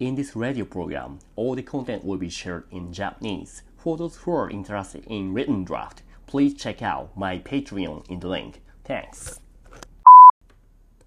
In this radio program, all the content will be shared in Japanese. For those who are interested in written draft, please check out my Patreon in the link. Thanks.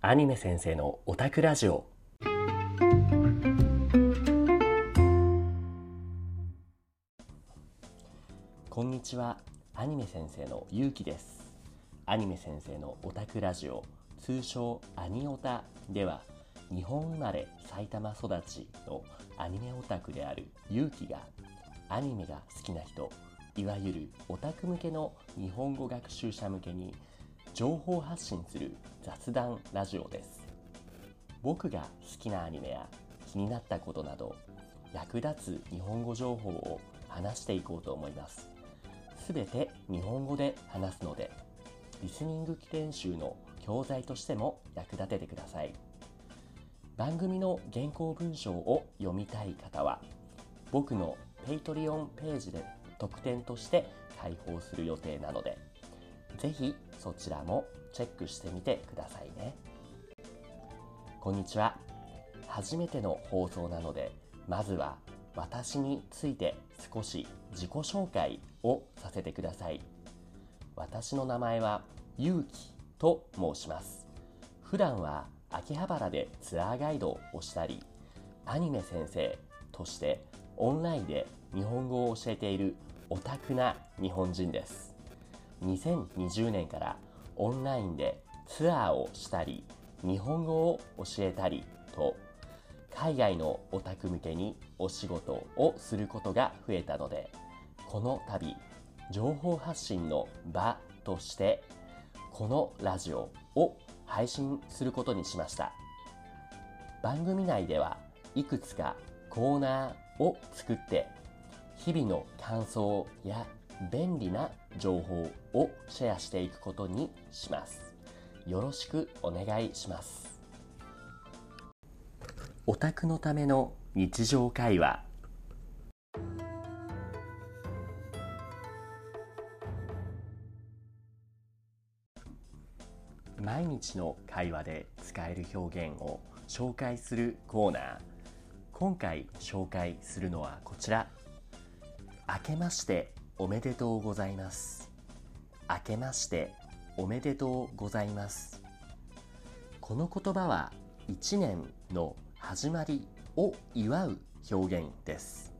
アニメ先生のオタクラジオこんにちはアニメ先生のゆうきですアニメ先生のオタクラジオ通称アニオタでは日本生まれ埼玉育ちのアニメオタクであるゆうきがアニメが好きな人いわゆるオタク向けの日本語学習者向けに情報発信する雑談ラジオです。僕が好きなアニメや気になったことなど役立つ日本語情報を話していこうと思います。すべて日本語で話すのでリスニング練習の教材としても役立ててください。番組の原稿文章を読みたい方は僕の Patreon ページで特典として開放する予定なのでぜひそちらもチェックしてみてくださいね。こんにちは。初めての放送なのでまずは私について少し自己紹介をさせてください。私の名前はゆうきと申します。普段は秋葉原でツアーガイドをしたりアニメ先生としてオンラインで日本語を教えているオタクな日本人です。2020年からオンラインでツアーをしたり日本語を教えたりと海外のオタク向けにお仕事をすることが増えたのでこの度情報発信の場としてこのラジオを配信することにしました。番組内ではいくつかコーナーを作って日々の感想や便利な情報をシェアしていくことにします。よろしくお願いします。オタクのための日常会話。毎日の会話で使える表現を紹介するコーナー。今回紹介するのはこちら。明けましておめでとうございます。明けましておめでとうございます。この言葉は一年の始まりを祝う表現です。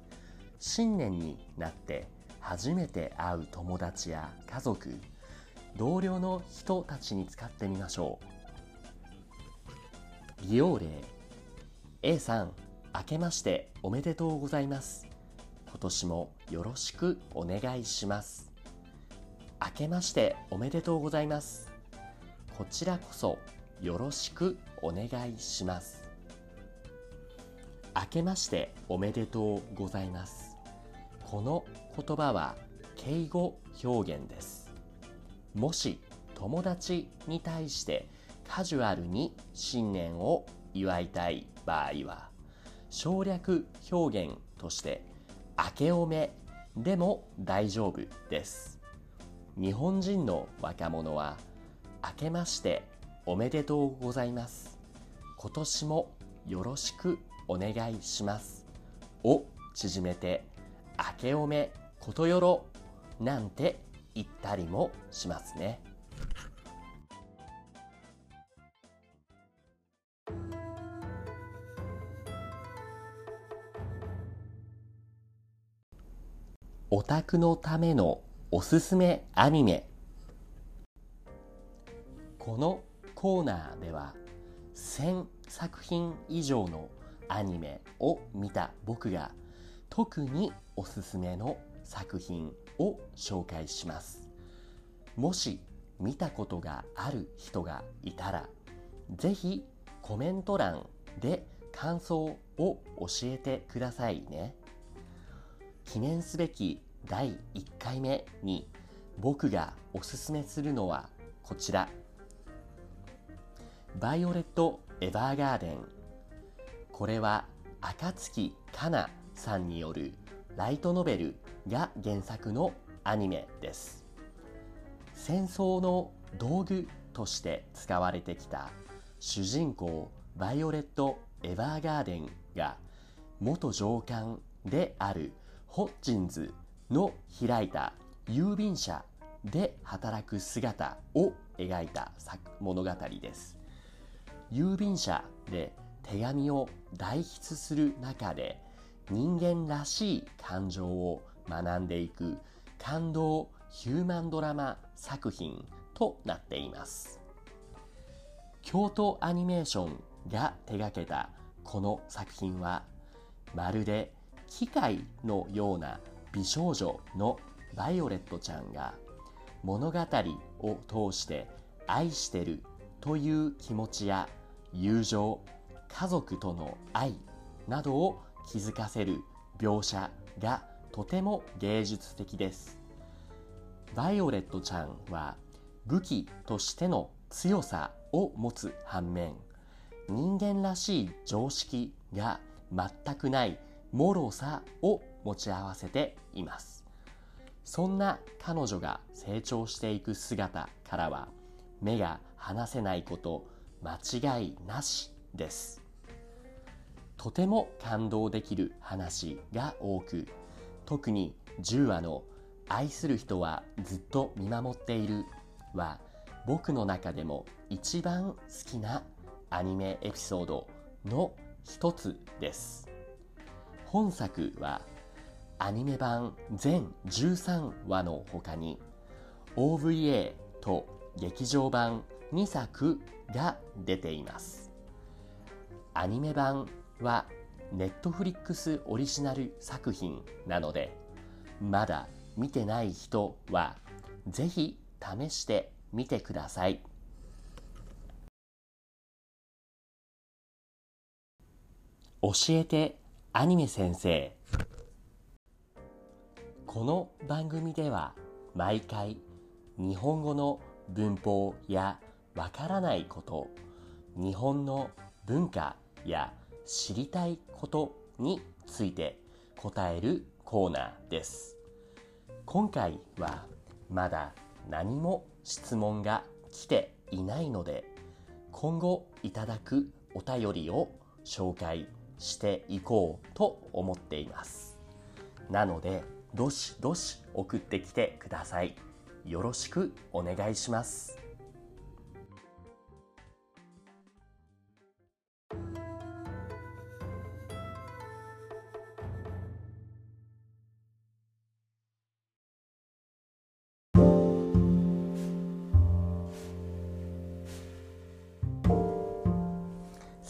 新年になって初めて会う友達や家族。同僚の人たちに使ってみましょう。利用例 A さん明けましておめでとうございます。今年もよろしくお願いします。明けましておめでとうございます。こちらこそよろしくお願いします。明けましておめでとうございます。この言葉は敬語表現です。もし友達に対してカジュアルに新年を祝いたい場合は省略表現として明けおめでも大丈夫です。日本人の若者は明けましておめでとうございます。今年もよろしくお願いします。を縮めて明けおめことよろなんて言ったりもしますね。オタクのためのおすすめアニメ。このコーナーでは1000作品以上のアニメを見た僕が特におすすめの作品を紹介します。もし見たことがある人がいたらぜひコメント欄で感想を教えてくださいね。記念すべき第1回目に僕がおすすめするのはこちら。バイオレット・エヴァーガーデン。これは暁かなさんによるライトノベルが原作のアニメです。戦争の道具として使われてきた主人公バイオレット・エヴァーガーデンが元上官であるホッジンズの開いた郵便社で働く姿を描いた物語です。郵便社で手紙を代筆する中で人間らしい感情を学んでいく感動ヒューマンドラマ作品となっています。京都アニメーションが手掛けたこの作品はまるで機械のような美少女のバイオレットちゃんが物語を通して愛してるという気持ちや友情家族との愛などを気づかせる描写がとても芸術的です。バイオレットちゃんは武器としての強さを持つ反面人間らしい常識が全くない脆さを持ち合わせています。そんな彼女が成長していく姿からは目が離せないこと間違いなしです。とても感動できる話が多く特に10話の「愛する人はずっと見守っている」は僕の中でも一番好きなアニメエピソードの一つです。本作はアニメ版全13話の他に OVA と劇場版2作が出ています。アニメ版はネットフリックスオリジナル作品なのでまだ見てない人はぜひ試してみてください。教えてアニメ先生。この番組では毎回日本語の文法やわからないこと日本の文化や知りたいことについて答えるコーナーです。今回はまだ何も質問が来ていないので今後いただくお便りを紹介していこうと思っています。なのでどしどし送ってきてください。よろしくお願いします。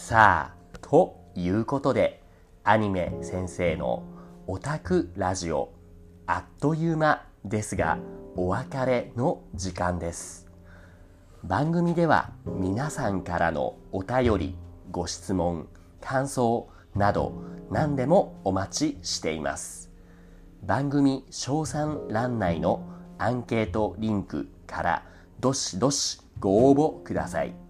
さあ、ということで、アニメ先生のオタクラジオ、あっという間ですが、お別れの時間です。番組では皆さんからのお便り、ご質問、感想など何でもお待ちしています。番組詳細欄内のアンケートリンクからどしどしご応募ください。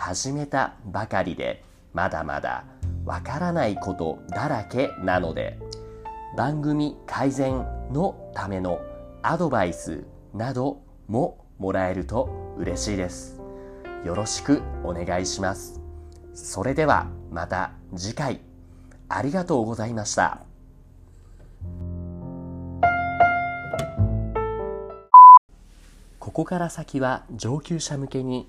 始めたばかりでまだまだわからないことだらけなので番組改善のためのアドバイスなどももらえると嬉しいです。よろしくお願いします。それではまた次回。ありがとうございました。ここから先は上級者向けに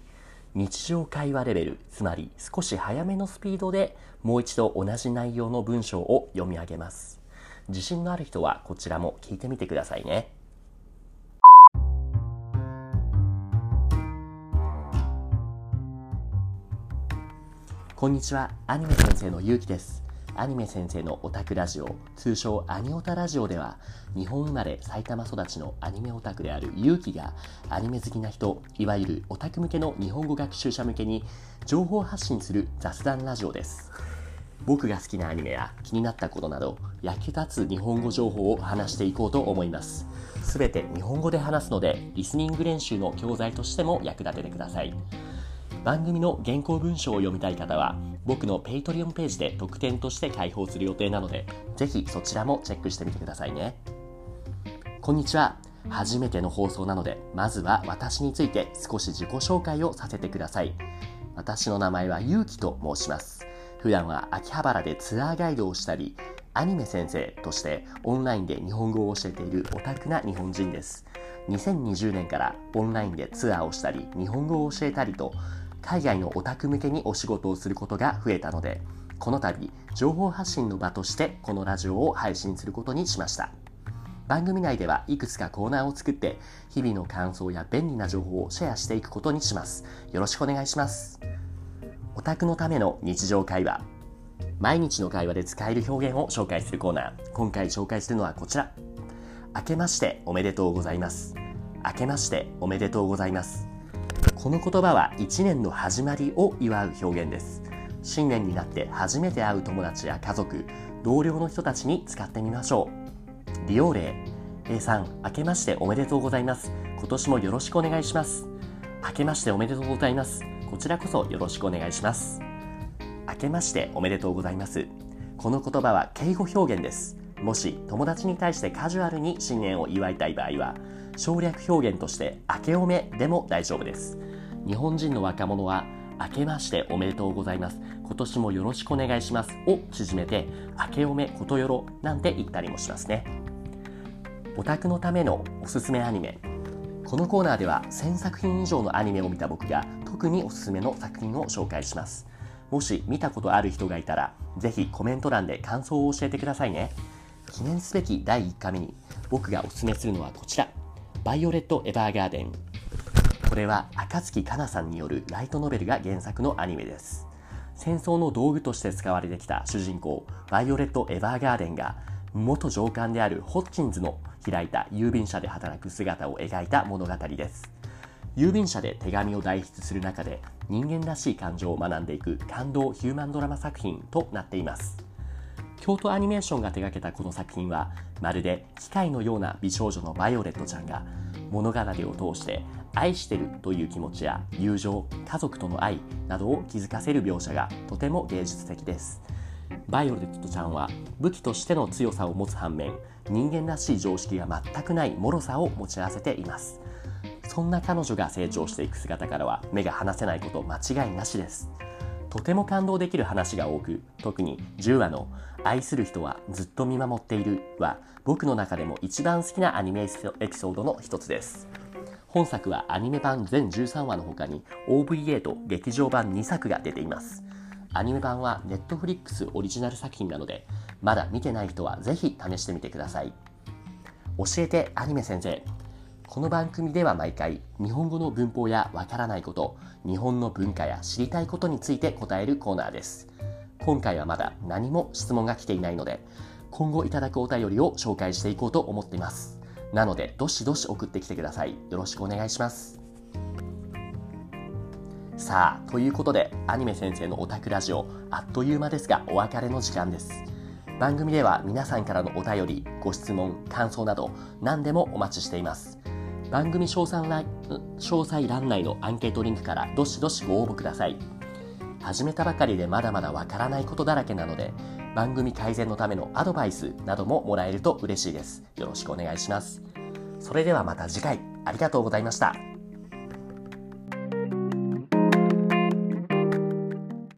日常会話レベル、つまり少し早めのスピードでもう一度同じ内容の文章を読み上げます。自信のある人はこちらも聞いてみてくださいね。こんにちは、アニメ先生のゆうきです。アニメ先生のオタクラジオ、通称アニオタラジオでは、日本生まれ埼玉育ちのアニメオタクであるゆうきが、アニメ好きな人、いわゆるオタク向けの日本語学習者向けに、情報発信する雑談ラジオです。僕が好きなアニメや気になったことなど、役立つ日本語情報を話していこうと思います。すべて日本語で話すので、リスニング練習の教材としても役立ててください。番組の原稿文章を読みたい方は僕のペイトリオンページで特典として開放する予定なのでぜひそちらもチェックしてみてくださいね。こんにちは。初めての放送なのでまずは私について少し自己紹介をさせてください。私の名前はゆうきと申します。普段は秋葉原でツアーガイドをしたりアニメ先生としてオンラインで日本語を教えているオタクな日本人です。2020年からオンラインでツアーをしたり日本語を教えたりと海外のオタク向けにお仕事をすることが増えたのでこの度情報発信の場としてこのラジオを配信することにしました。番組内ではいくつかコーナーを作って日々の感想や便利な情報をシェアしていくことにします。よろしくお願いします。オタクのための日常会話。毎日の会話で使える表現を紹介するコーナー。今回紹介するのはこちら。明けましておめでとうございます。明けましておめでとうございます。この言葉は1年の始まりを祝う表現です。新年になって初めて会う友達や家族同僚の人たちに使ってみましょう。利用例 A さん明けましておめでとうございます。今年もよろしくお願いします。明けましておめでとうございます。こちらこそよろしくお願いします。明けましておめでとうございます。この言葉は敬語表現です。もし友達に対してカジュアルに新年を祝いたい場合は省略表現として明けおめでも大丈夫です。日本人の若者は明けましておめでとうございます。今年もよろしくお願いします。を縮めて明けおめことよろなんて言ったりもしますね。オタクのためのおすすめアニメ。このコーナーでは1000作品以上のアニメを見た僕が特におすすめの作品を紹介します。もし見たことある人がいたらぜひコメント欄で感想を教えてくださいね。記念すべき第1回目に僕がおすすめするのはこちら。バイオレット・エヴァーガーデンこれは赤月かなさんによるライトノベルが原作のアニメです。戦争の道具として使われてきた主人公バイオレット・エヴァーガーデンが元上官であるホッチンズの開いた郵便社で働く姿を描いた物語です。郵便社で手紙を代筆する中で人間らしい感情を学んでいく感動ヒューマンドラマ作品となっています。京都アニメーションが手掛けたこの作品はまるで機械のような美少女のバイオレットちゃんが物語を通して愛してるという気持ちや友情家族との愛などを気づかせる描写がとても芸術的です。バイオレットちゃんは武器としての強さを持つ反面人間らしい常識が全くない脆さを持ち合わせています。そんな彼女が成長していく姿からは目が離せないこと間違いなしです。とても感動できる話が多く特に10話の「愛する人はずっと見守っている」は僕の中でも一番好きなアニメエピソードの一つです。本作はアニメ版全13話の他に OVA と劇場版2作が出ています。アニメ版は Netflix オリジナル作品なのでまだ見てない人はぜひ試してみてください。教えてアニメ先生。この番組では毎回日本語の文法やわからないこと日本の文化や知りたいことについて答えるコーナーです。今回はまだ何も質問が来ていないので今後いただくお便りを紹介していこうと思っています。なのでどしどし送ってきてください。よろしくお願いします。さあということでアニメ先生のオタクラジオあっという間ですがお別れの時間です。番組では皆さんからのお便りご質問感想など何でもお待ちしています。番組詳細欄詳細欄内のアンケートリンクからどしどしご応募ください。始めたばかりでまだまだわからないことだらけなので番組改善のためのアドバイスなどももらえると嬉しいです。よろしくお願いします。それではまた次回。ありがとうございました。